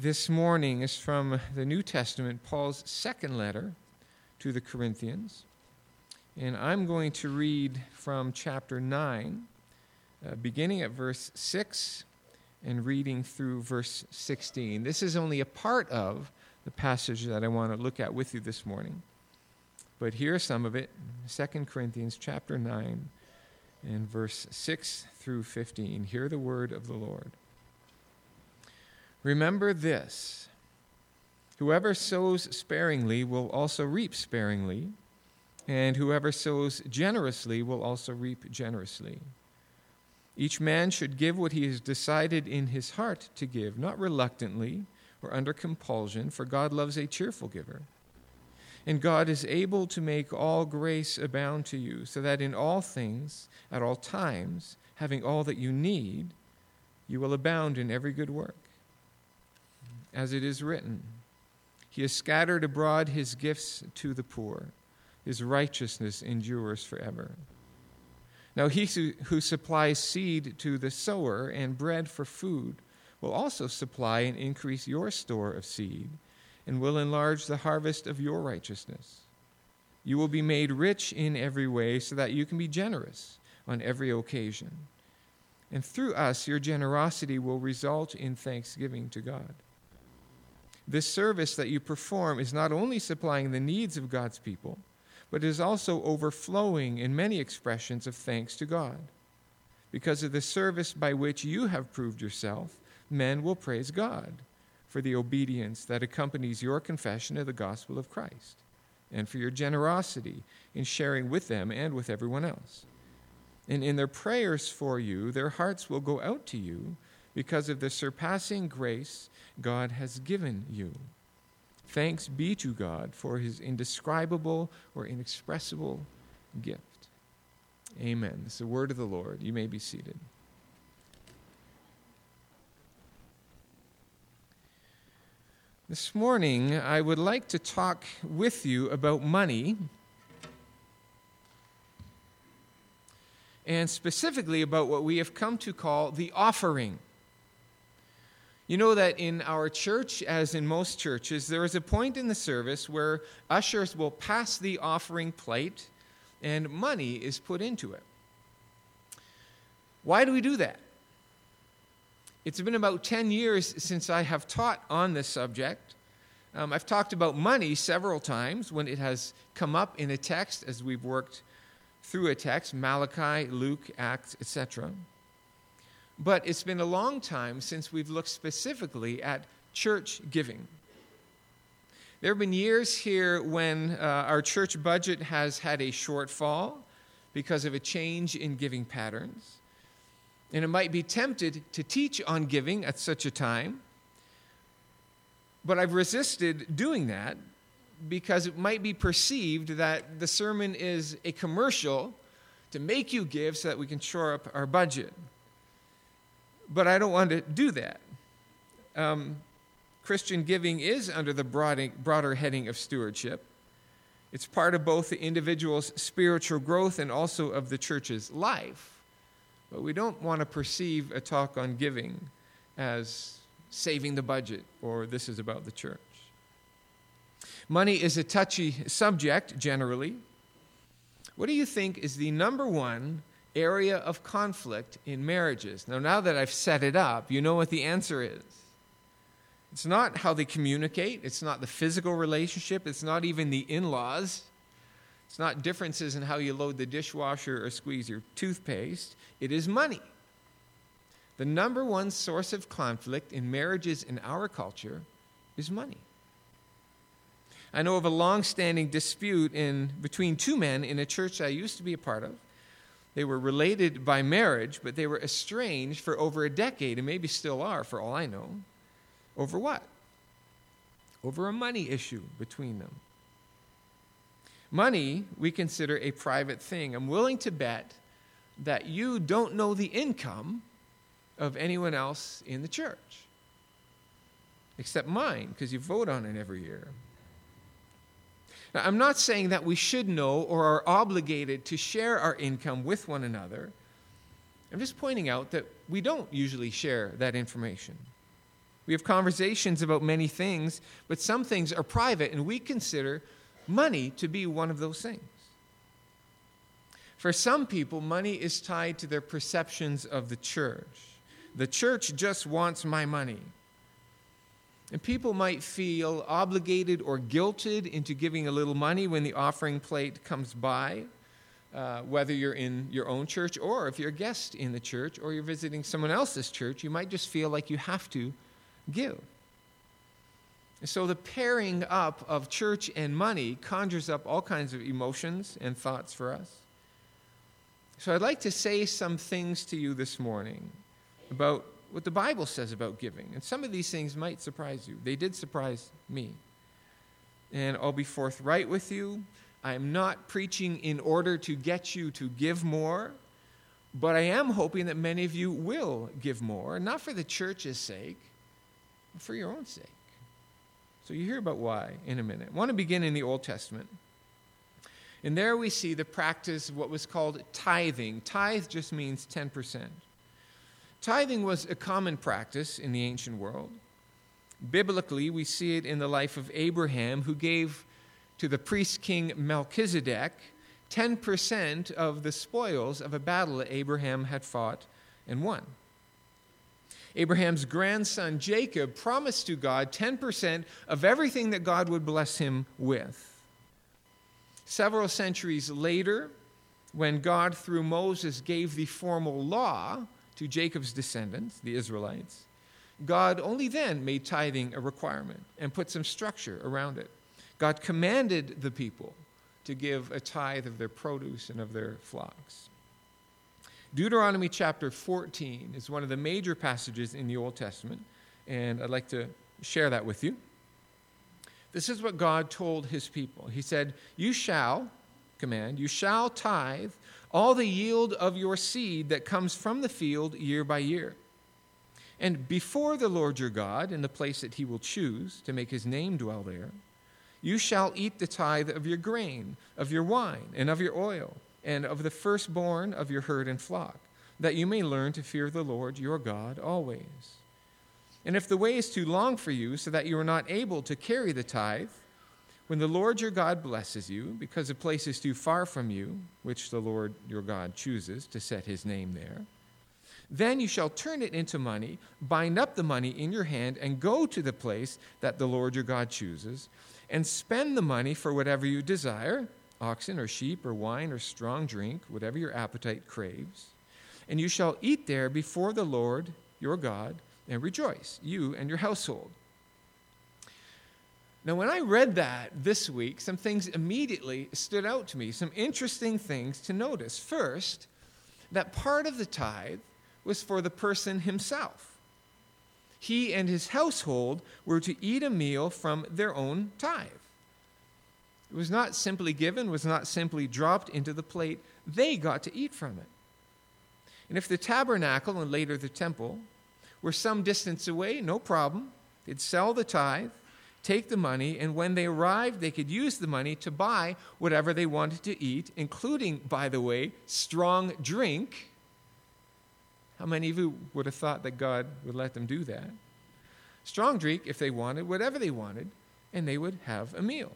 This morning is from the New Testament, Paul's second letter to the Corinthians. And I'm going to read from chapter 9, uh, beginning at verse 6 and reading through verse 16. This is only a part of the passage that I want to look at with you this morning. But here's some of it 2 Corinthians chapter 9 and verse 6 through 15. Hear the word of the Lord. Remember this whoever sows sparingly will also reap sparingly, and whoever sows generously will also reap generously. Each man should give what he has decided in his heart to give, not reluctantly or under compulsion, for God loves a cheerful giver. And God is able to make all grace abound to you, so that in all things, at all times, having all that you need, you will abound in every good work as it is written He has scattered abroad his gifts to the poor, his righteousness endures forever. Now, he who supplies seed to the sower and bread for food will also supply and increase your store of seed and will enlarge the harvest of your righteousness. You will be made rich in every way so that you can be generous on every occasion. And through us, your generosity will result in thanksgiving to God. This service that you perform is not only supplying the needs of God's people, but is also overflowing in many expressions of thanks to God. Because of the service by which you have proved yourself, men will praise God for the obedience that accompanies your confession of the gospel of Christ, and for your generosity in sharing with them and with everyone else. And in their prayers for you, their hearts will go out to you because of the surpassing grace God has given you. Thanks be to God for his indescribable or inexpressible gift. Amen. It's the word of the Lord. You may be seated. This morning, I would like to talk with you about money, and specifically about what we have come to call the offering. You know that in our church, as in most churches, there is a point in the service where ushers will pass the offering plate and money is put into it. Why do we do that? It's been about 10 years since I have taught on this subject. Um, I've talked about money several times when it has come up in a text as we've worked through a text Malachi, Luke, Acts, etc. But it's been a long time since we've looked specifically at church giving. There have been years here when uh, our church budget has had a shortfall because of a change in giving patterns. And it might be tempted to teach on giving at such a time, but I've resisted doing that because it might be perceived that the sermon is a commercial to make you give so that we can shore up our budget but I don't want to do that. Um, Christian giving is under the broader heading of stewardship. It's part of both the individual's spiritual growth and also of the church's life. But we don't want to perceive a talk on giving as saving the budget or this is about the church. Money is a touchy subject generally. What do you think is the number one area of conflict in marriages. Now, now that I've set it up, you know what the answer is. It's not how they communicate, it's not the physical relationship, it's not even the in laws, it's not differences in how you load the dishwasher or squeeze your toothpaste. It is money. The number one source of conflict in marriages in our culture is money. I know of a long standing dispute in, between two men in a church I used to be a part of. They were related by marriage, but they were estranged for over a decade, and maybe still are, for all I know. Over what? Over a money issue between them. Money we consider a private thing. I'm willing to bet that you don't know the income of anyone else in the church, except mine, because you vote on it every year. Now, I'm not saying that we should know or are obligated to share our income with one another. I'm just pointing out that we don't usually share that information. We have conversations about many things, but some things are private, and we consider money to be one of those things. For some people, money is tied to their perceptions of the church. The church just wants my money. And people might feel obligated or guilted into giving a little money when the offering plate comes by, uh, whether you're in your own church or if you're a guest in the church or you're visiting someone else's church, you might just feel like you have to give. And so the pairing up of church and money conjures up all kinds of emotions and thoughts for us. So I'd like to say some things to you this morning about what the Bible says about giving. And some of these things might surprise you. They did surprise me. And I'll be forthright with you. I am not preaching in order to get you to give more, but I am hoping that many of you will give more, not for the church's sake, but for your own sake. So you hear about why in a minute. I want to begin in the Old Testament. And there we see the practice of what was called tithing. Tithe just means 10%. Tithing was a common practice in the ancient world. Biblically, we see it in the life of Abraham, who gave to the priest king Melchizedek 10% of the spoils of a battle that Abraham had fought and won. Abraham's grandson Jacob promised to God 10% of everything that God would bless him with. Several centuries later, when God, through Moses, gave the formal law, to Jacob's descendants, the Israelites, God only then made tithing a requirement and put some structure around it. God commanded the people to give a tithe of their produce and of their flocks. Deuteronomy chapter 14 is one of the major passages in the Old Testament, and I'd like to share that with you. This is what God told his people. He said, You shall, command, you shall tithe all the yield of your seed that comes from the field year by year. And before the Lord your God, in the place that he will choose to make his name dwell there, you shall eat the tithe of your grain, of your wine, and of your oil, and of the firstborn of your herd and flock, that you may learn to fear the Lord your God always. And if the way is too long for you, so that you are not able to carry the tithe, when the Lord your God blesses you, because a place is too far from you, which the Lord your God chooses to set his name there, then you shall turn it into money, bind up the money in your hand, and go to the place that the Lord your God chooses, and spend the money for whatever you desire oxen or sheep or wine or strong drink, whatever your appetite craves. And you shall eat there before the Lord your God and rejoice, you and your household. Now, when I read that this week, some things immediately stood out to me, some interesting things to notice. First, that part of the tithe was for the person himself. He and his household were to eat a meal from their own tithe. It was not simply given, was not simply dropped into the plate. They got to eat from it. And if the tabernacle and later the temple were some distance away, no problem. They'd sell the tithe, take the money, and when they arrived, they could use the money to buy whatever they wanted to eat, including, by the way, strong drink. How many of you would have thought that God would let them do that? Strong drink if they wanted, whatever they wanted, and they would have a meal.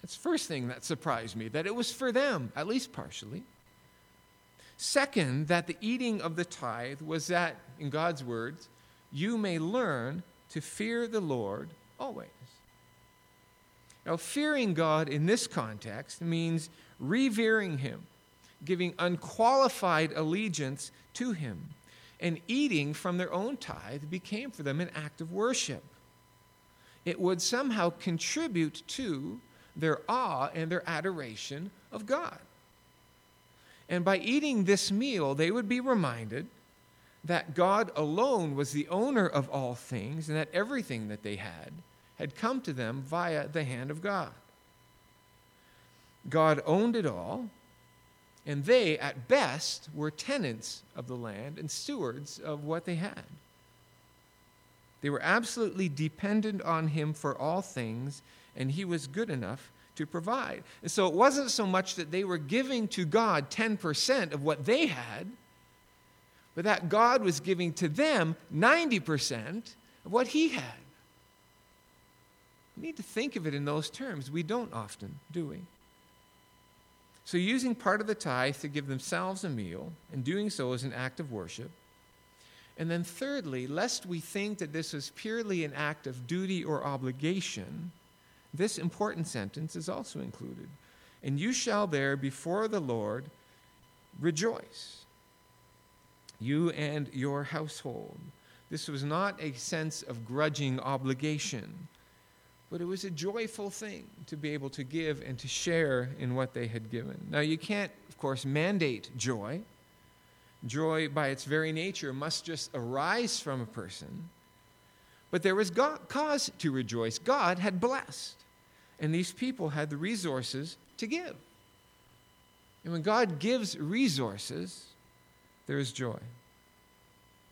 That's the first thing that surprised me, that it was for them, at least partially. Second, that the eating of the tithe was that, in God's words, you may learn to fear the Lord always. Now, fearing God in this context means revering Him, giving unqualified allegiance to Him, and eating from their own tithe became for them an act of worship. It would somehow contribute to their awe and their adoration of God. And by eating this meal, they would be reminded that God alone was the owner of all things and that everything that they had had come to them via the hand of God. God owned it all, and they, at best, were tenants of the land and stewards of what they had. They were absolutely dependent on Him for all things, and He was good enough to provide. And so it wasn't so much that they were giving to God 10% of what they had, but that God was giving to them 90% of what he had. We need to think of it in those terms. We don't often, do we? So, using part of the tithe to give themselves a meal, and doing so as an act of worship. And then, thirdly, lest we think that this was purely an act of duty or obligation, this important sentence is also included. And you shall there before the Lord rejoice, you and your household. This was not a sense of grudging obligation but it was a joyful thing to be able to give and to share in what they had given. Now, you can't, of course, mandate joy. Joy, by its very nature, must just arise from a person. But there was God, cause to rejoice. God had blessed, and these people had the resources to give. And when God gives resources, there is joy.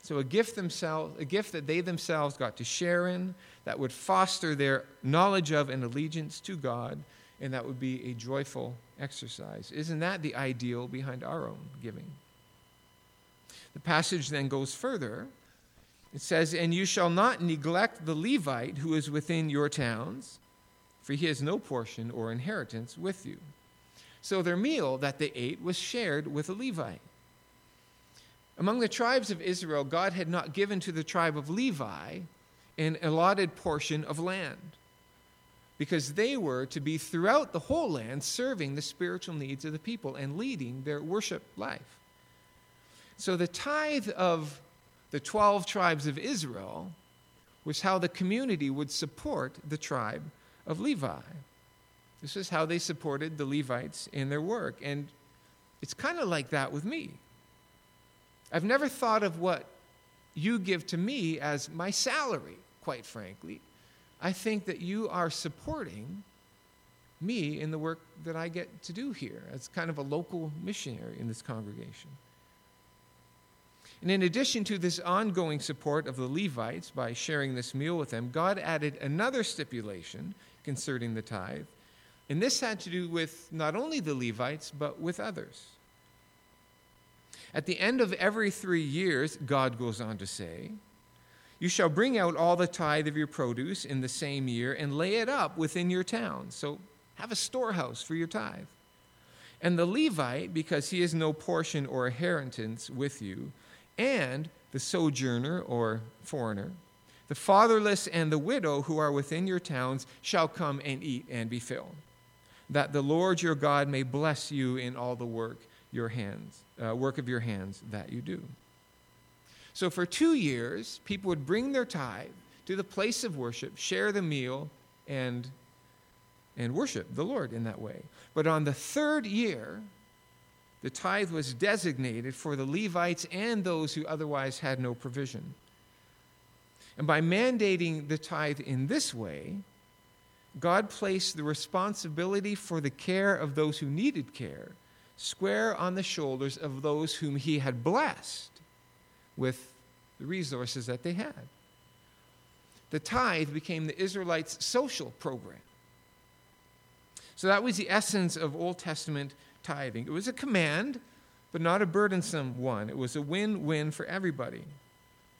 So a gift themselves, a gift that they themselves got to share in, that would foster their knowledge of and allegiance to God, and that would be a joyful exercise. Isn't that the ideal behind our own giving? The passage then goes further. It says, And you shall not neglect the Levite who is within your towns, for he has no portion or inheritance with you. So their meal that they ate was shared with a Levite. Among the tribes of Israel, God had not given to the tribe of Levi an allotted portion of land because they were to be throughout the whole land serving the spiritual needs of the people and leading their worship life. So the tithe of the 12 tribes of Israel was how the community would support the tribe of Levi. This is how they supported the Levites in their work. And it's kind of like that with me. I've never thought of what you give to me as my salary, quite frankly. I think that you are supporting me in the work that I get to do here as kind of a local missionary in this congregation. And in addition to this ongoing support of the Levites by sharing this meal with them, God added another stipulation concerning the tithe. And this had to do with not only the Levites, but with others. At the end of every three years, God goes on to say, you shall bring out all the tithe of your produce in the same year and lay it up within your town. So have a storehouse for your tithe. And the Levite, because he has no portion or inheritance with you, and the sojourner or foreigner, the fatherless and the widow who are within your towns shall come and eat and be filled, that the Lord your God may bless you in all the work your hands, uh, work of your hands that you do. So for two years, people would bring their tithe to the place of worship, share the meal, and, and worship the Lord in that way. But on the third year, the tithe was designated for the Levites and those who otherwise had no provision. And by mandating the tithe in this way, God placed the responsibility for the care of those who needed care square on the shoulders of those whom he had blessed with the resources that they had. The tithe became the Israelites' social program. So that was the essence of Old Testament tithing. It was a command, but not a burdensome one. It was a win win for everybody.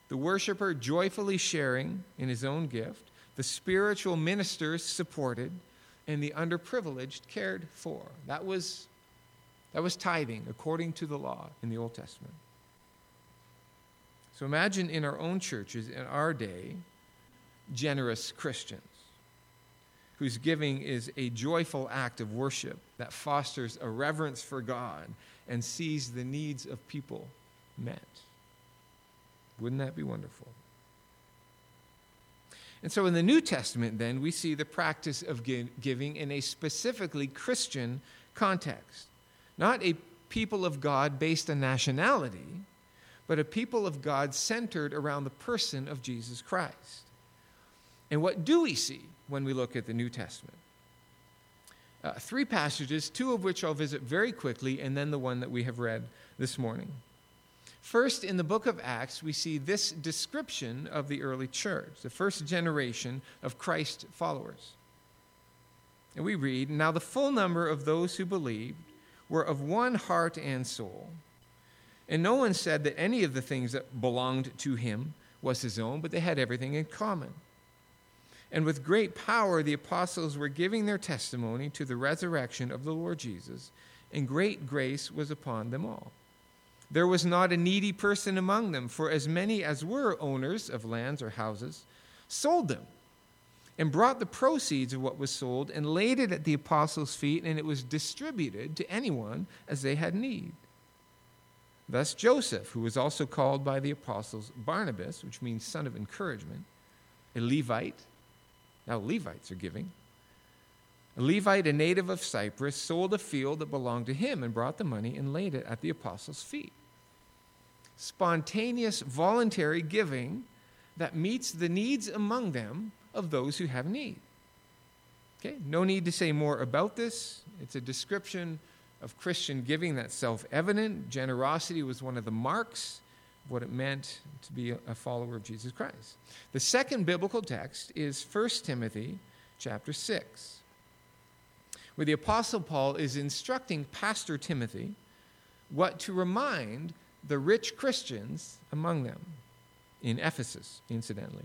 The worshiper joyfully sharing in his own gift, the spiritual ministers supported, and the underprivileged cared for. That was that was tithing according to the law in the Old Testament. So imagine in our own churches in our day, generous Christians whose giving is a joyful act of worship that fosters a reverence for God and sees the needs of people met. Wouldn't that be wonderful? And so in the New Testament, then, we see the practice of giving in a specifically Christian context. Not a people of God based on nationality, but a people of God centered around the person of Jesus Christ. And what do we see when we look at the New Testament? Uh, three passages, two of which I'll visit very quickly, and then the one that we have read this morning. First, in the book of Acts, we see this description of the early church, the first generation of Christ followers. And we read Now the full number of those who believed were of one heart and soul. And no one said that any of the things that belonged to him was his own, but they had everything in common. And with great power, the apostles were giving their testimony to the resurrection of the Lord Jesus, and great grace was upon them all. There was not a needy person among them, for as many as were owners of lands or houses sold them and brought the proceeds of what was sold and laid it at the apostles' feet, and it was distributed to anyone as they had need. Thus, Joseph, who was also called by the apostles Barnabas, which means son of encouragement, a Levite, now Levites are giving, a Levite, a native of Cyprus, sold a field that belonged to him and brought the money and laid it at the apostles' feet. Spontaneous, voluntary giving that meets the needs among them of those who have need. Okay, no need to say more about this. It's a description of Christian giving that's self evident. Generosity was one of the marks of what it meant to be a follower of Jesus Christ. The second biblical text is 1 Timothy chapter 6, where the Apostle Paul is instructing Pastor Timothy what to remind the rich Christians among them in Ephesus, incidentally.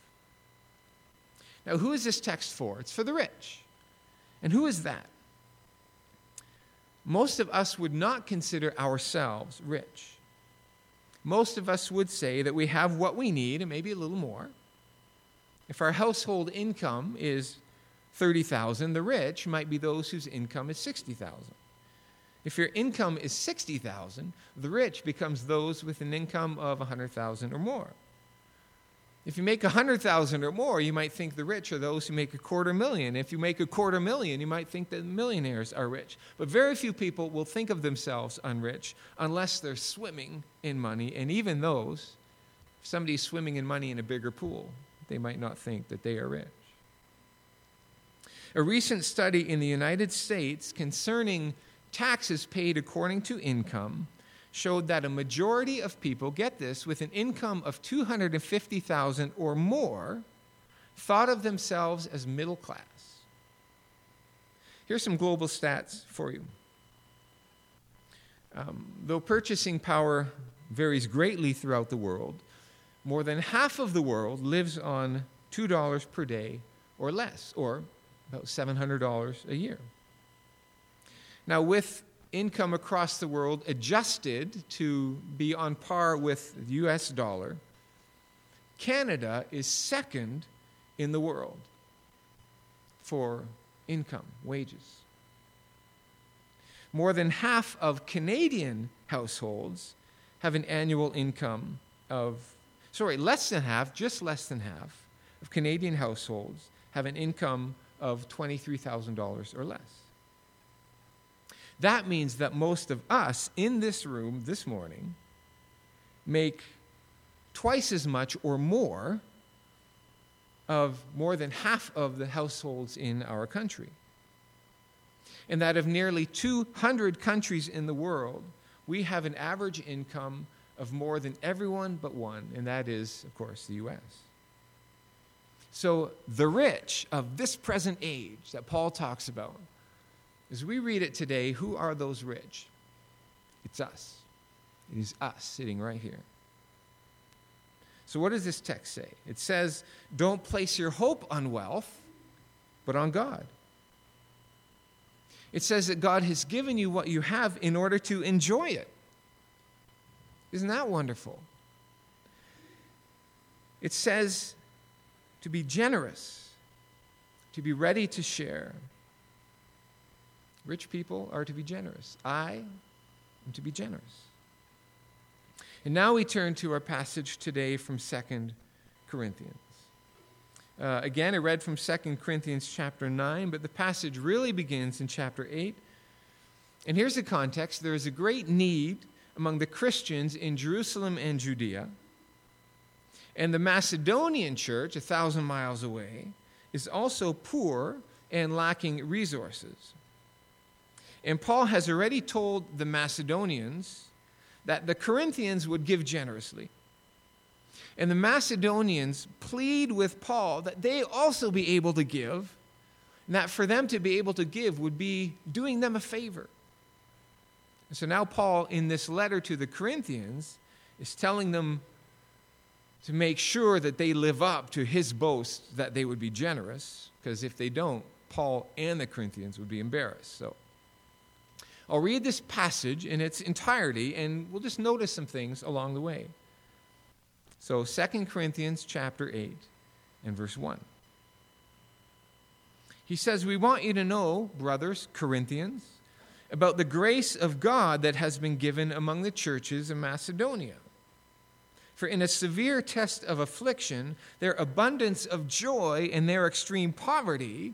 Now, who is this text for? It's for the rich. And who is that? Most of us would not consider ourselves rich. Most of us would say that we have what we need and maybe a little more. If our household income is 30,000, the rich might be those whose income is 60,000. If your income is 60,000, the rich becomes those with an income of 100,000 or more. If you make a hundred thousand or more, you might think the rich are those who make a quarter million. If you make a quarter million, you might think that millionaires are rich. But very few people will think of themselves unrich unless they're swimming in money. And even those, if somebody's swimming in money in a bigger pool, they might not think that they are rich. A recent study in the United States concerning taxes paid according to income showed that a majority of people, get this, with an income of 250,000 or more, thought of themselves as middle class. Here's some global stats for you. Um, though purchasing power varies greatly throughout the world, more than half of the world lives on $2 per day or less, or about $700 a year. Now, with income across the world adjusted to be on par with the US dollar, Canada is second in the world for income, wages. More than half of Canadian households have an annual income of, sorry, less than half, just less than half of Canadian households have an income of $23,000 or less. That means that most of us in this room this morning make twice as much or more of more than half of the households in our country. And that of nearly 200 countries in the world, we have an average income of more than everyone but one, and that is, of course, the U.S. So the rich of this present age that Paul talks about as we read it today, who are those rich? It's us. It is us sitting right here. So, what does this text say? It says, Don't place your hope on wealth, but on God. It says that God has given you what you have in order to enjoy it. Isn't that wonderful? It says to be generous, to be ready to share, Rich people are to be generous. I am to be generous. And now we turn to our passage today from 2 Corinthians. Uh, again, I read from 2 Corinthians chapter 9, but the passage really begins in chapter 8. And here's the context there is a great need among the Christians in Jerusalem and Judea. And the Macedonian church, a thousand miles away, is also poor and lacking resources. And Paul has already told the Macedonians that the Corinthians would give generously. And the Macedonians plead with Paul that they also be able to give, and that for them to be able to give would be doing them a favor. And so now, Paul, in this letter to the Corinthians, is telling them to make sure that they live up to his boast that they would be generous, because if they don't, Paul and the Corinthians would be embarrassed. So I'll read this passage in its entirety, and we'll just notice some things along the way. So 2 Corinthians chapter 8 and verse 1. He says, We want you to know, brothers, Corinthians, about the grace of God that has been given among the churches in Macedonia. For in a severe test of affliction, their abundance of joy and their extreme poverty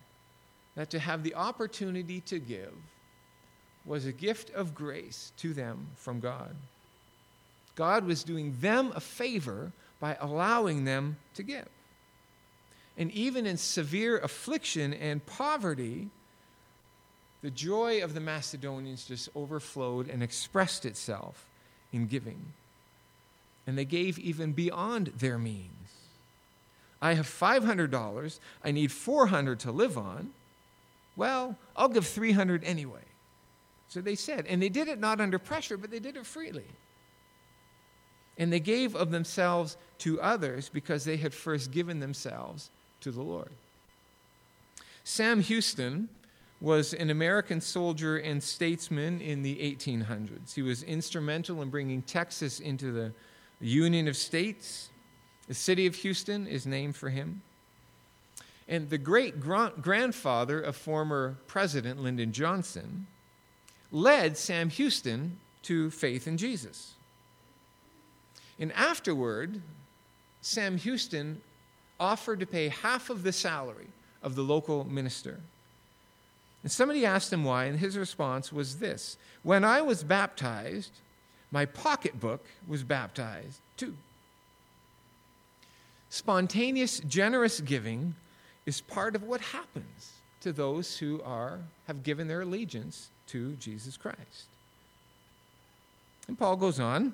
that to have the opportunity to give was a gift of grace to them from God. God was doing them a favor by allowing them to give. And even in severe affliction and poverty, the joy of the Macedonians just overflowed and expressed itself in giving. And they gave even beyond their means. I have $500, I need 400 to live on. Well, I'll give 300 anyway. So they said. And they did it not under pressure, but they did it freely. And they gave of themselves to others because they had first given themselves to the Lord. Sam Houston was an American soldier and statesman in the 1800s. He was instrumental in bringing Texas into the Union of States. The city of Houston is named for him. And the great grandfather of former President Lyndon Johnson led Sam Houston to faith in Jesus. And afterward, Sam Houston offered to pay half of the salary of the local minister. And somebody asked him why, and his response was this When I was baptized, my pocketbook was baptized too. Spontaneous, generous giving is part of what happens to those who are, have given their allegiance to Jesus Christ. And Paul goes on.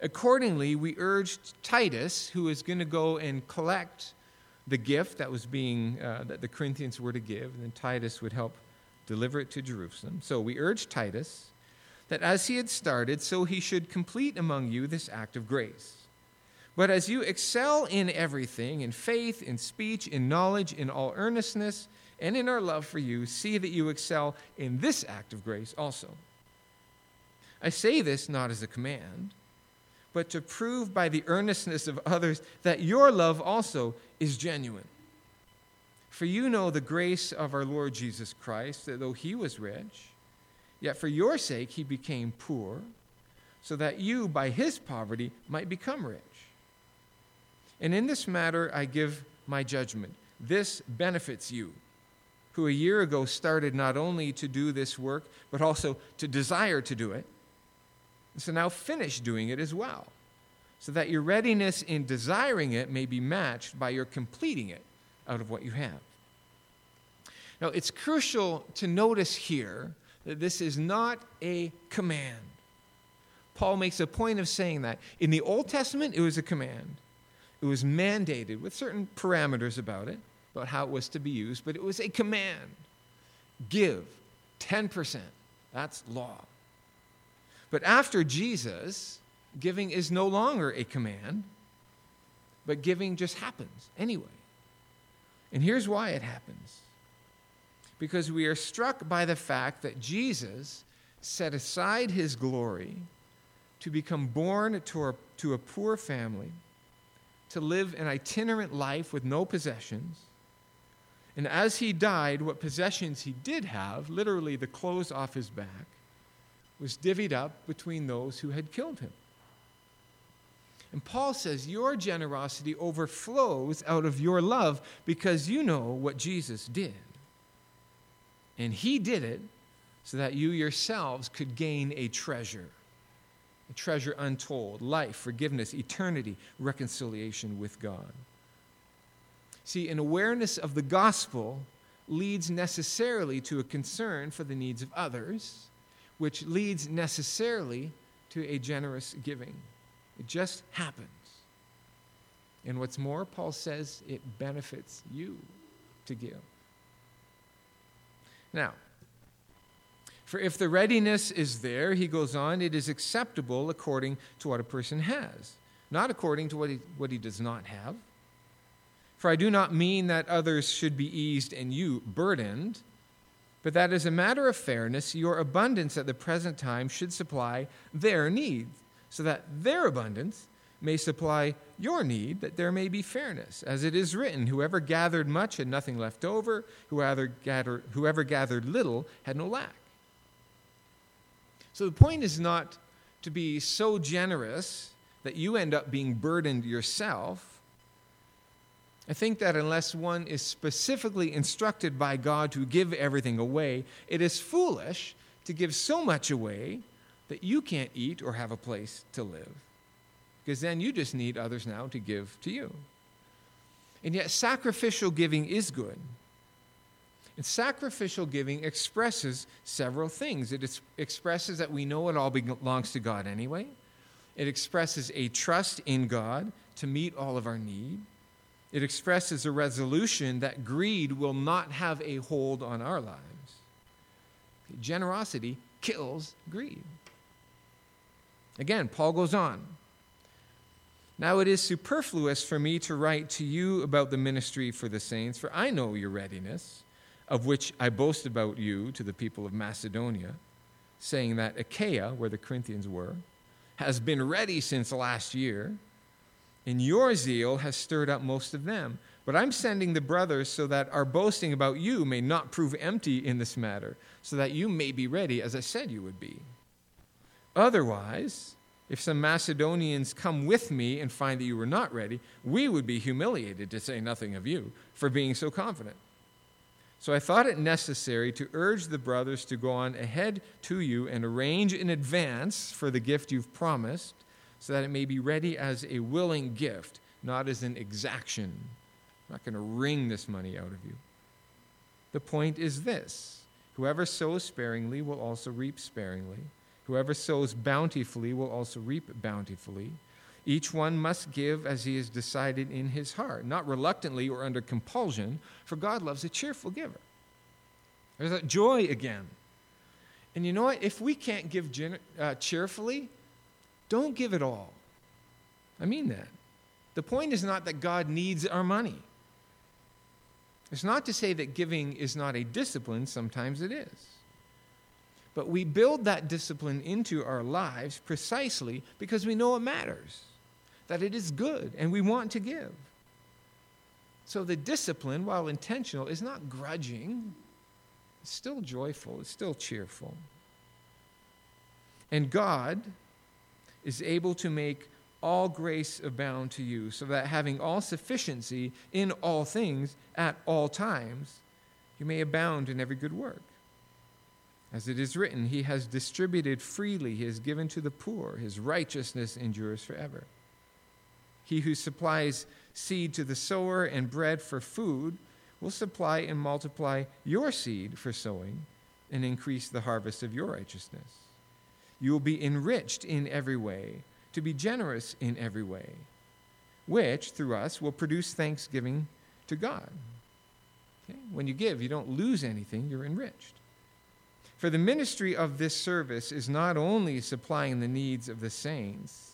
Accordingly, we urged Titus, who is going to go and collect the gift that was being uh, that the Corinthians were to give, and then Titus would help deliver it to Jerusalem. So we urged Titus that as he had started, so he should complete among you this act of grace. But as you excel in everything, in faith, in speech, in knowledge, in all earnestness, and in our love for you, see that you excel in this act of grace also. I say this not as a command, but to prove by the earnestness of others that your love also is genuine. For you know the grace of our Lord Jesus Christ, that though he was rich, yet for your sake he became poor, so that you by his poverty might become rich. And in this matter, I give my judgment. This benefits you, who a year ago started not only to do this work, but also to desire to do it. So now finish doing it as well, so that your readiness in desiring it may be matched by your completing it out of what you have. Now, it's crucial to notice here that this is not a command. Paul makes a point of saying that. In the Old Testament, it was a command. It was mandated with certain parameters about it, about how it was to be used, but it was a command. Give 10%. That's law. But after Jesus, giving is no longer a command, but giving just happens anyway. And here's why it happens because we are struck by the fact that Jesus set aside his glory to become born to a, to a poor family to live an itinerant life with no possessions. And as he died, what possessions he did have, literally the clothes off his back, was divvied up between those who had killed him. And Paul says, Your generosity overflows out of your love because you know what Jesus did. And he did it so that you yourselves could gain a treasure a treasure untold life, forgiveness, eternity, reconciliation with God. See, an awareness of the gospel leads necessarily to a concern for the needs of others, which leads necessarily to a generous giving. It just happens. And what's more, Paul says it benefits you to give. Now, for if the readiness is there, he goes on, it is acceptable according to what a person has, not according to what he, what he does not have. For I do not mean that others should be eased and you burdened, but that as a matter of fairness, your abundance at the present time should supply their needs, so that their abundance may supply your need, that there may be fairness. As it is written, whoever gathered much had nothing left over, whoever gathered, whoever gathered little had no lack. So the point is not to be so generous that you end up being burdened yourself. I think that unless one is specifically instructed by God to give everything away, it is foolish to give so much away that you can't eat or have a place to live. Because then you just need others now to give to you. And yet, sacrificial giving is good. And sacrificial giving expresses several things. It expresses that we know it all belongs to God anyway. It expresses a trust in God to meet all of our need. It expresses a resolution that greed will not have a hold on our lives. Generosity kills greed. Again, Paul goes on. Now it is superfluous for me to write to you about the ministry for the saints, for I know your readiness of which I boast about you to the people of Macedonia, saying that Achaia, where the Corinthians were, has been ready since last year, and your zeal has stirred up most of them. But I'm sending the brothers so that our boasting about you may not prove empty in this matter, so that you may be ready as I said you would be. Otherwise, if some Macedonians come with me and find that you were not ready, we would be humiliated, to say nothing of you, for being so confident. So I thought it necessary to urge the brothers to go on ahead to you and arrange in advance for the gift you've promised, so that it may be ready as a willing gift, not as an exaction. I'm not going to wring this money out of you. The point is this whoever sows sparingly will also reap sparingly, whoever sows bountifully will also reap bountifully. Each one must give as he has decided in his heart, not reluctantly or under compulsion, for God loves a cheerful giver. There's that joy again. And you know what? If we can't give uh, cheerfully, don't give it all. I mean that. The point is not that God needs our money. It's not to say that giving is not a discipline, sometimes it is. But we build that discipline into our lives precisely because we know it matters that it is good and we want to give. So the discipline, while intentional, is not grudging, it's still joyful, it's still cheerful. And God is able to make all grace abound to you, so that having all sufficiency in all things at all times, you may abound in every good work. As it is written, He has distributed freely, He has given to the poor, His righteousness endures forever. He who supplies seed to the sower and bread for food will supply and multiply your seed for sowing and increase the harvest of your righteousness. You will be enriched in every way, to be generous in every way, which through us will produce thanksgiving to God. Okay? When you give, you don't lose anything, you're enriched. For the ministry of this service is not only supplying the needs of the saints,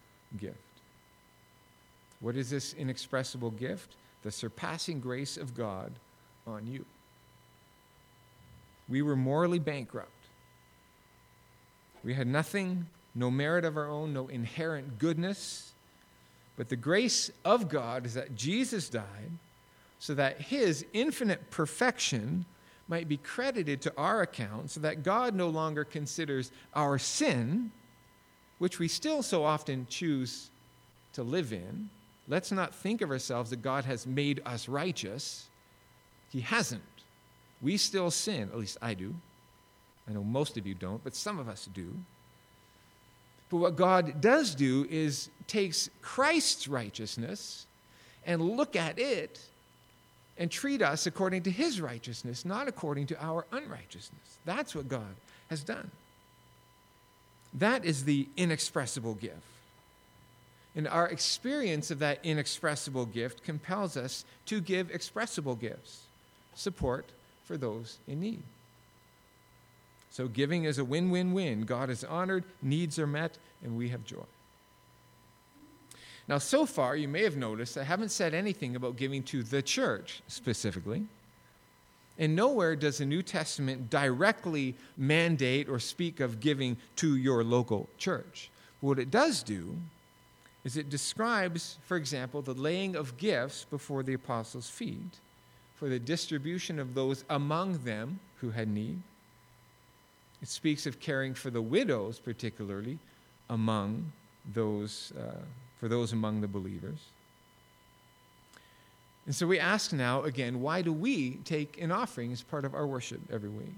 gift. What is this inexpressible gift? The surpassing grace of God on you. We were morally bankrupt. We had nothing, no merit of our own, no inherent goodness. But the grace of God is that Jesus died so that his infinite perfection might be credited to our account, so that God no longer considers our sin, which we still so often choose to live in. Let's not think of ourselves that God has made us righteous. He hasn't. We still sin, at least I do. I know most of you don't, but some of us do. But what God does do is takes Christ's righteousness and look at it and treat us according to his righteousness, not according to our unrighteousness. That's what God has done. That is the inexpressible gift. And our experience of that inexpressible gift compels us to give expressible gifts, support for those in need. So giving is a win win win. God is honored, needs are met, and we have joy. Now, so far, you may have noticed I haven't said anything about giving to the church specifically. And nowhere does the New Testament directly mandate or speak of giving to your local church. What it does do is it describes, for example, the laying of gifts before the apostles' feet for the distribution of those among them who had need. It speaks of caring for the widows, particularly among those, uh, for those among the believers. And so we ask now again, why do we take an offering as part of our worship every week?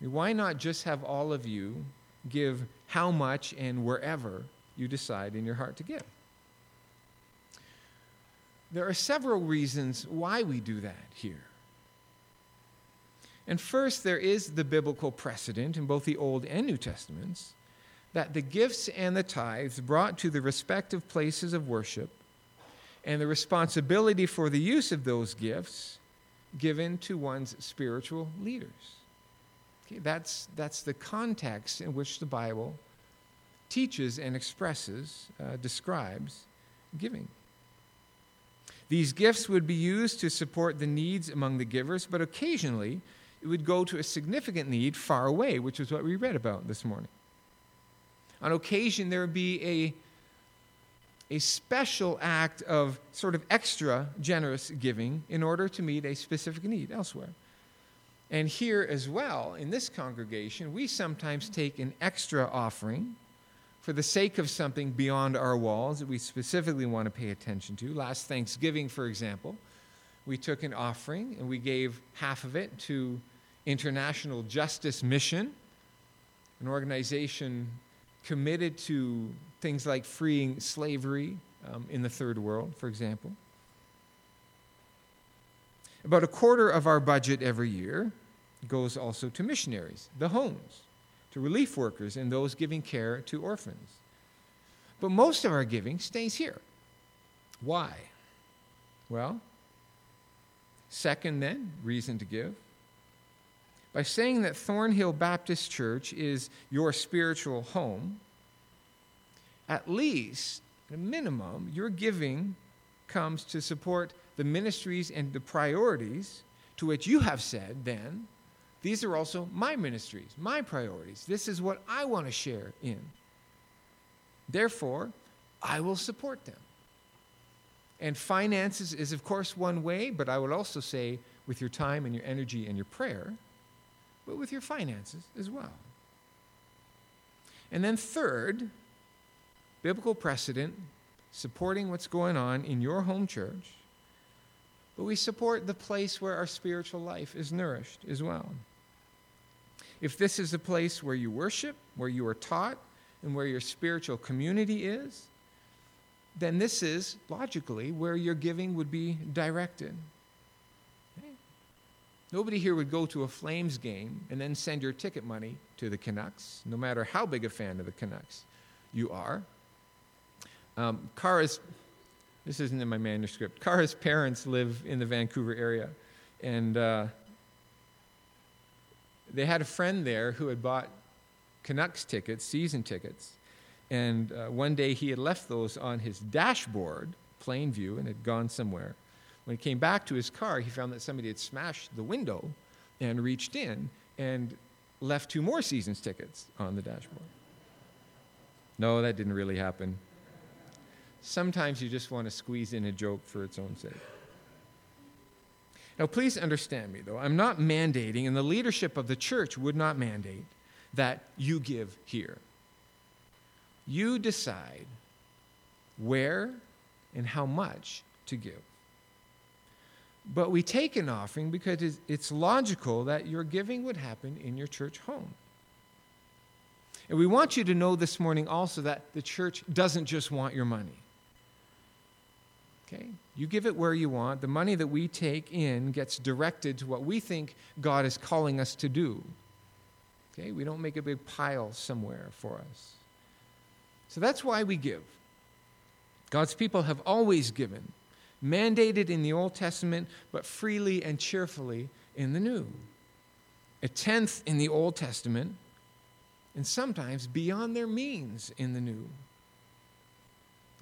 Why not just have all of you give how much and wherever you decide in your heart to give? There are several reasons why we do that here. And first, there is the biblical precedent in both the Old and New Testaments that the gifts and the tithes brought to the respective places of worship and the responsibility for the use of those gifts given to one's spiritual leaders. Okay, that's, that's the context in which the Bible teaches and expresses, uh, describes giving. These gifts would be used to support the needs among the givers, but occasionally it would go to a significant need far away, which is what we read about this morning. On occasion, there would be a, a special act of sort of extra generous giving in order to meet a specific need elsewhere. And here as well, in this congregation, we sometimes take an extra offering for the sake of something beyond our walls that we specifically want to pay attention to. Last Thanksgiving, for example, we took an offering and we gave half of it to International Justice Mission, an organization committed to things like freeing slavery um, in the third world, for example. About a quarter of our budget every year goes also to missionaries, the homes, to relief workers, and those giving care to orphans. But most of our giving stays here. Why? Well, second, then, reason to give by saying that Thornhill Baptist Church is your spiritual home, at least, at a minimum, your giving comes to support the ministries and the priorities to which you have said, then, these are also my ministries, my priorities. This is what I want to share in. Therefore, I will support them. And finances is, of course, one way, but I would also say with your time and your energy and your prayer but with your finances as well. And then, third, biblical precedent supporting what's going on in your home church, but we support the place where our spiritual life is nourished as well. If this is a place where you worship, where you are taught, and where your spiritual community is, then this is logically where your giving would be directed. Nobody here would go to a Flames game and then send your ticket money to the Canucks, no matter how big a fan of the Canucks you are. Um, Kara's, this isn't in my manuscript, Kara's parents live in the Vancouver area. And uh, they had a friend there who had bought Canucks tickets, season tickets. And uh, one day he had left those on his dashboard, plain view, and had gone somewhere. When he came back to his car, he found that somebody had smashed the window and reached in and left two more seasons tickets on the dashboard. No, that didn't really happen. Sometimes you just want to squeeze in a joke for its own sake. Now, please understand me, though. I'm not mandating, and the leadership of the church would not mandate that you give here. You decide where and how much to give. But we take an offering because it's logical that your giving would happen in your church home. And we want you to know this morning also that the church doesn't just want your money. Okay? You give it where you want. The money that we take in gets directed to what we think God is calling us to do. Okay? We don't make a big pile somewhere for us. So that's why we give. God's people have always given mandated in the Old Testament, but freely and cheerfully in the New. A tenth in the Old Testament, and sometimes beyond their means in the New.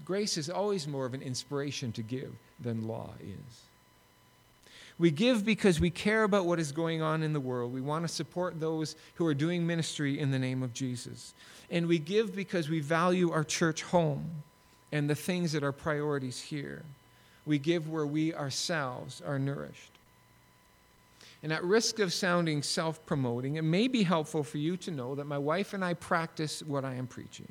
Grace is always more of an inspiration to give than law is. We give because we care about what is going on in the world. We want to support those who are doing ministry in the name of Jesus. And we give because we value our church home and the things that are priorities here. We give where we ourselves are nourished. And at risk of sounding self promoting, it may be helpful for you to know that my wife and I practice what I am preaching.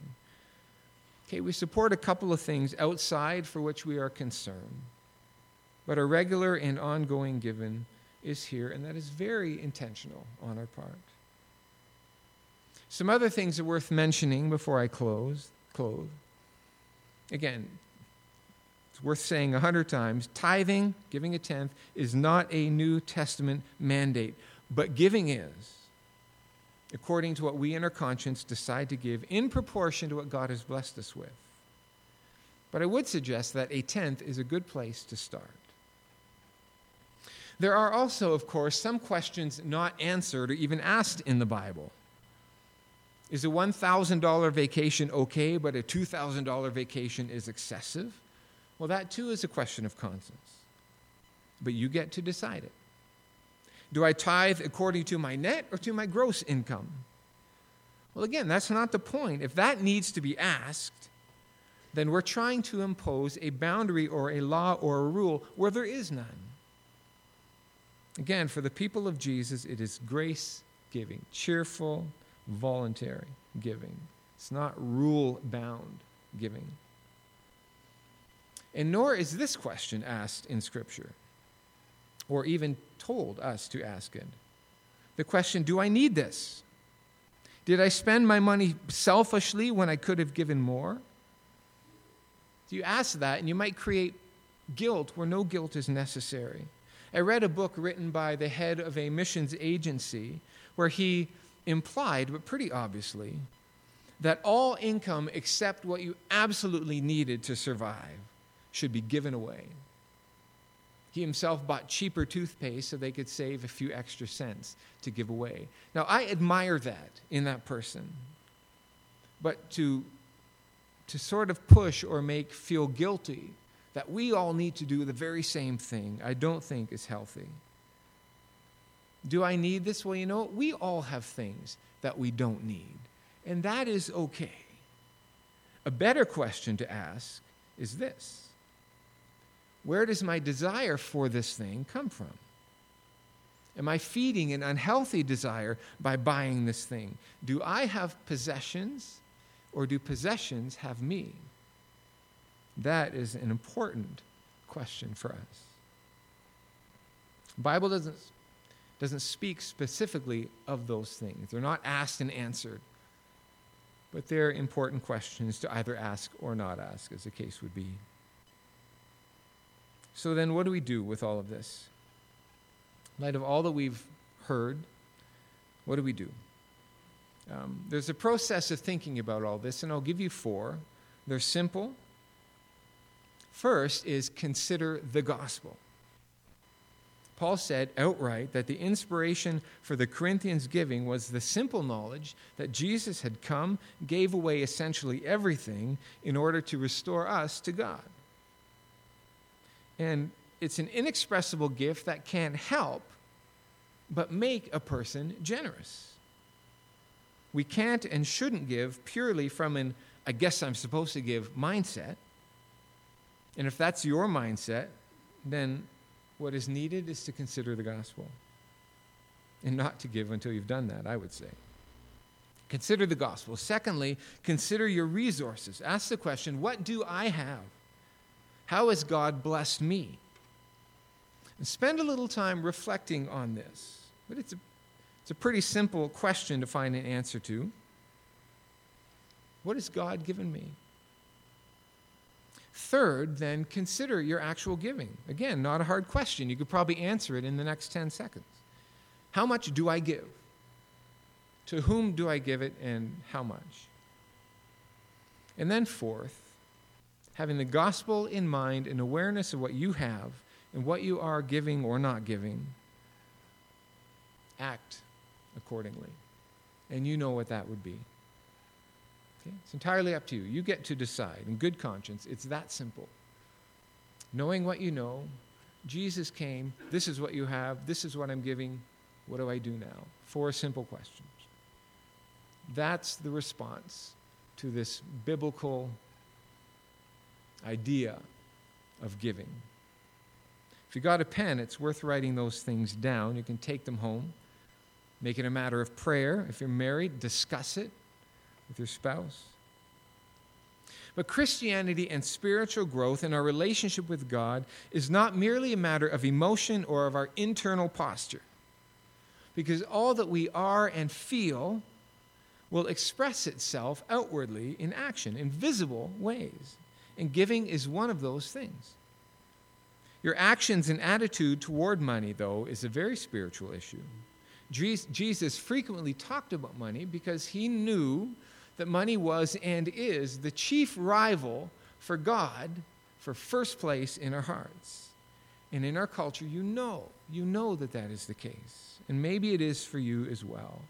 Okay, we support a couple of things outside for which we are concerned, but a regular and ongoing given is here, and that is very intentional on our part. Some other things are worth mentioning before I close. close. Again, it's worth saying a hundred times tithing, giving a tenth, is not a New Testament mandate, but giving is, according to what we in our conscience decide to give in proportion to what God has blessed us with. But I would suggest that a tenth is a good place to start. There are also, of course, some questions not answered or even asked in the Bible. Is a $1,000 vacation okay, but a $2,000 vacation is excessive? Well, that too is a question of conscience. But you get to decide it. Do I tithe according to my net or to my gross income? Well, again, that's not the point. If that needs to be asked, then we're trying to impose a boundary or a law or a rule where there is none. Again, for the people of Jesus, it is grace giving, cheerful, voluntary giving. It's not rule bound giving. And nor is this question asked in Scripture, or even told us to ask it. The question Do I need this? Did I spend my money selfishly when I could have given more? You ask that, and you might create guilt where no guilt is necessary. I read a book written by the head of a missions agency where he implied, but pretty obviously, that all income except what you absolutely needed to survive should be given away. He himself bought cheaper toothpaste so they could save a few extra cents to give away. Now, I admire that in that person. But to, to sort of push or make feel guilty that we all need to do the very same thing, I don't think is healthy. Do I need this? Well, you know, we all have things that we don't need, and that is okay. A better question to ask is this where does my desire for this thing come from? Am I feeding an unhealthy desire by buying this thing? Do I have possessions or do possessions have me? That is an important question for us. The Bible doesn't, doesn't speak specifically of those things. They're not asked and answered. But they're important questions to either ask or not ask, as the case would be. So then, what do we do with all of this? In light of all that we've heard, what do we do? Um, there's a process of thinking about all this, and I'll give you four. They're simple, First is consider the gospel. Paul said outright that the inspiration for the Corinthians' giving was the simple knowledge that Jesus had come, gave away essentially everything in order to restore us to God. And it's an inexpressible gift that can't help but make a person generous. We can't and shouldn't give purely from an I guess I'm supposed to give mindset. And if that's your mindset, then what is needed is to consider the gospel and not to give until you've done that, I would say. Consider the gospel. Secondly, consider your resources. Ask the question what do I have? How has God blessed me? And spend a little time reflecting on this. But it's a, it's a pretty simple question to find an answer to. What has God given me? Third, then consider your actual giving. Again, not a hard question. You could probably answer it in the next 10 seconds. How much do I give? To whom do I give it and how much? And then, fourth, having the gospel in mind and awareness of what you have and what you are giving or not giving, act accordingly. And you know what that would be. Okay? It's entirely up to you. You get to decide in good conscience. It's that simple. Knowing what you know, Jesus came, this is what you have, this is what I'm giving, what do I do now? Four simple questions. That's the response to this biblical idea of giving. If you got a pen, it's worth writing those things down. You can take them home, make it a matter of prayer. If you're married, discuss it with your spouse. But Christianity and spiritual growth in our relationship with God is not merely a matter of emotion or of our internal posture. Because all that we are and feel will express itself outwardly in action, in visible ways. And giving is one of those things. Your actions and attitude toward money, though, is a very spiritual issue. Jesus frequently talked about money because he knew that money was and is the chief rival for God for first place in our hearts. And in our culture, you know, you know that that is the case. And maybe it is for you as well.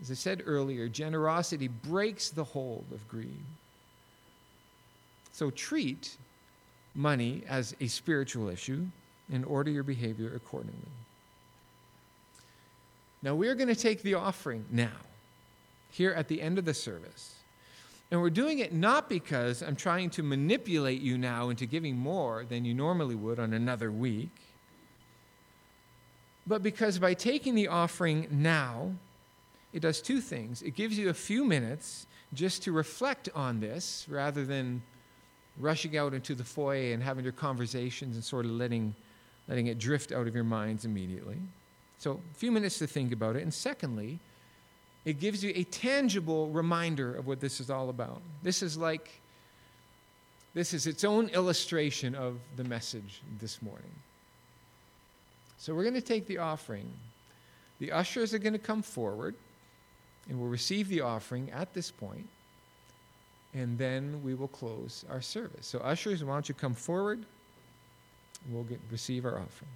As I said earlier, generosity breaks the hold of greed. So treat money as a spiritual issue and order your behavior accordingly. Now, we're going to take the offering now here at the end of the service. And we're doing it not because I'm trying to manipulate you now into giving more than you normally would on another week, but because by taking the offering now, it does two things. It gives you a few minutes just to reflect on this rather than rushing out into the foyer and having your conversations and sort of letting, letting it drift out of your minds immediately. So, a few minutes to think about it. And secondly, it gives you a tangible reminder of what this is all about. This is like, this is its own illustration of the message this morning. So we're going to take the offering. The ushers are going to come forward and we'll receive the offering at this point, and then we will close our service. So, ushers, why don't you come forward? We'll get, receive our offering.